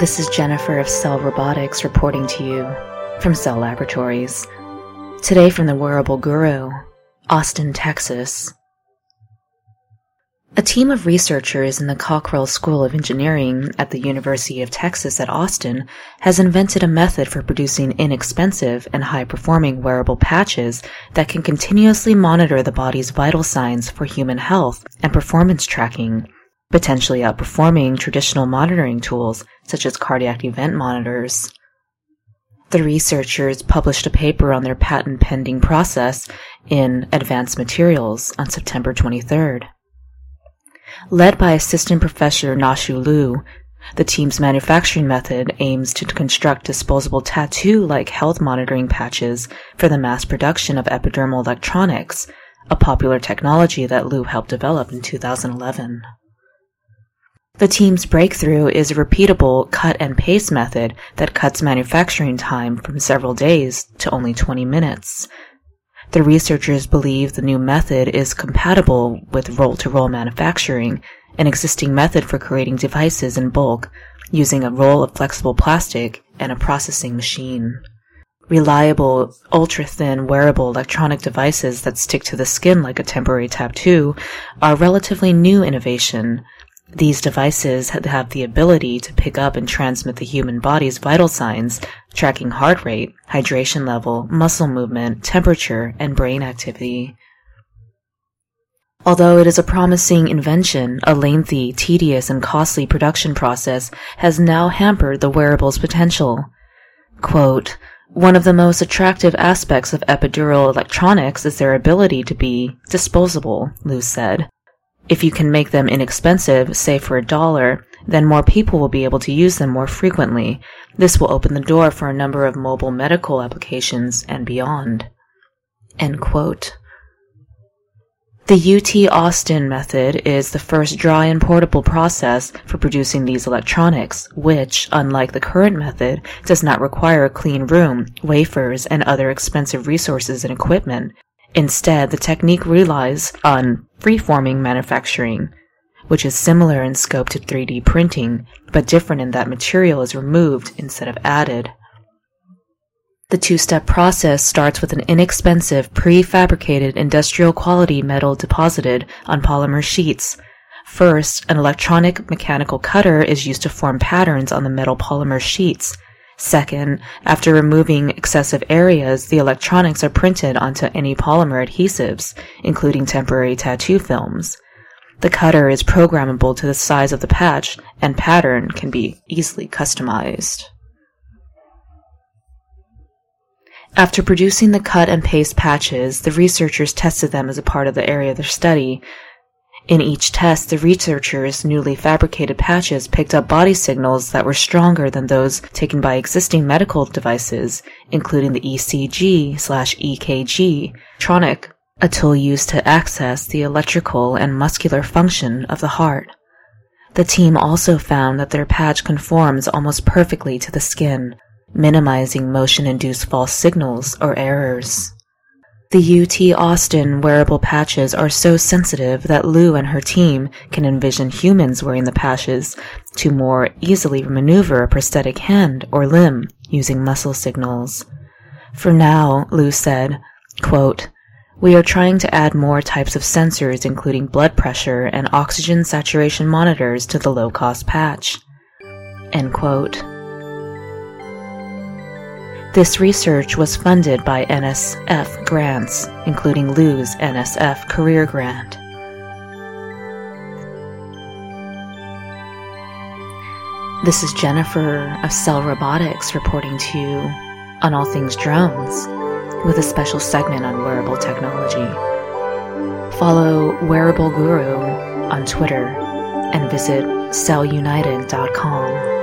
This is Jennifer of Cell Robotics reporting to you from Cell Laboratories. Today from the Wearable Guru, Austin, Texas. A team of researchers in the Cockrell School of Engineering at the University of Texas at Austin has invented a method for producing inexpensive and high performing wearable patches that can continuously monitor the body's vital signs for human health and performance tracking potentially outperforming traditional monitoring tools such as cardiac event monitors. The researchers published a paper on their patent pending process in Advanced Materials on September 23rd. Led by assistant professor Nanshu Lu, the team's manufacturing method aims to construct disposable tattoo-like health monitoring patches for the mass production of epidermal electronics, a popular technology that Lu helped develop in 2011. The team's breakthrough is a repeatable cut and paste method that cuts manufacturing time from several days to only 20 minutes. The researchers believe the new method is compatible with roll-to-roll manufacturing, an existing method for creating devices in bulk using a roll of flexible plastic and a processing machine. Reliable, ultra-thin wearable electronic devices that stick to the skin like a temporary tattoo are a relatively new innovation these devices have the ability to pick up and transmit the human body's vital signs, tracking heart rate, hydration level, muscle movement, temperature, and brain activity. Although it is a promising invention, a lengthy, tedious, and costly production process has now hampered the wearable's potential. Quote, one of the most attractive aspects of epidermal electronics is their ability to be disposable, Lu said. If you can make them inexpensive, say for a dollar, then more people will be able to use them more frequently. This will open the door for a number of mobile medical applications and beyond. The UT Austin method is the first dry and portable process for producing these electronics, which, unlike the current method, does not require a clean room, wafers, and other expensive resources and equipment. Instead, the technique relies on freeforming manufacturing, which is similar in scope to 3D printing, but different in that material is removed instead of added. The two-step process starts with an inexpensive, prefabricated industrial quality metal deposited on polymer sheets. First, an electronic mechanical cutter is used to form patterns on the metal polymer sheets. Second, after removing excessive areas, the electronics are printed onto any polymer adhesives, including temporary tattoo films. The cutter is programmable to the size of the patch, and pattern can be easily customized. After producing the cut and paste patches, the researchers tested them as a part of the area of their study, in each test, the researchers' newly fabricated patches picked up body signals that were stronger than those taken by existing medical devices, including the ECG slash EKG tronic, a tool used to access the electrical and muscular function of the heart. The team also found that their patch conforms almost perfectly to the skin, minimizing motion-induced false signals or errors. The UT Austin wearable patches are so sensitive that Lu and her team can envision humans wearing the patches to more easily maneuver a prosthetic hand or limb using muscle signals. For now, Lu said, quote, we are trying to add more types of sensors including blood pressure and oxygen saturation monitors to the low-cost patch. End quote. This research was funded by NSF grants, including Lu's NSF Career Grant. This is Jennifer of Cell Robotics reporting to you on all things drones with a special segment on wearable technology. Follow Wearable Guru on Twitter and visit cellunited.com.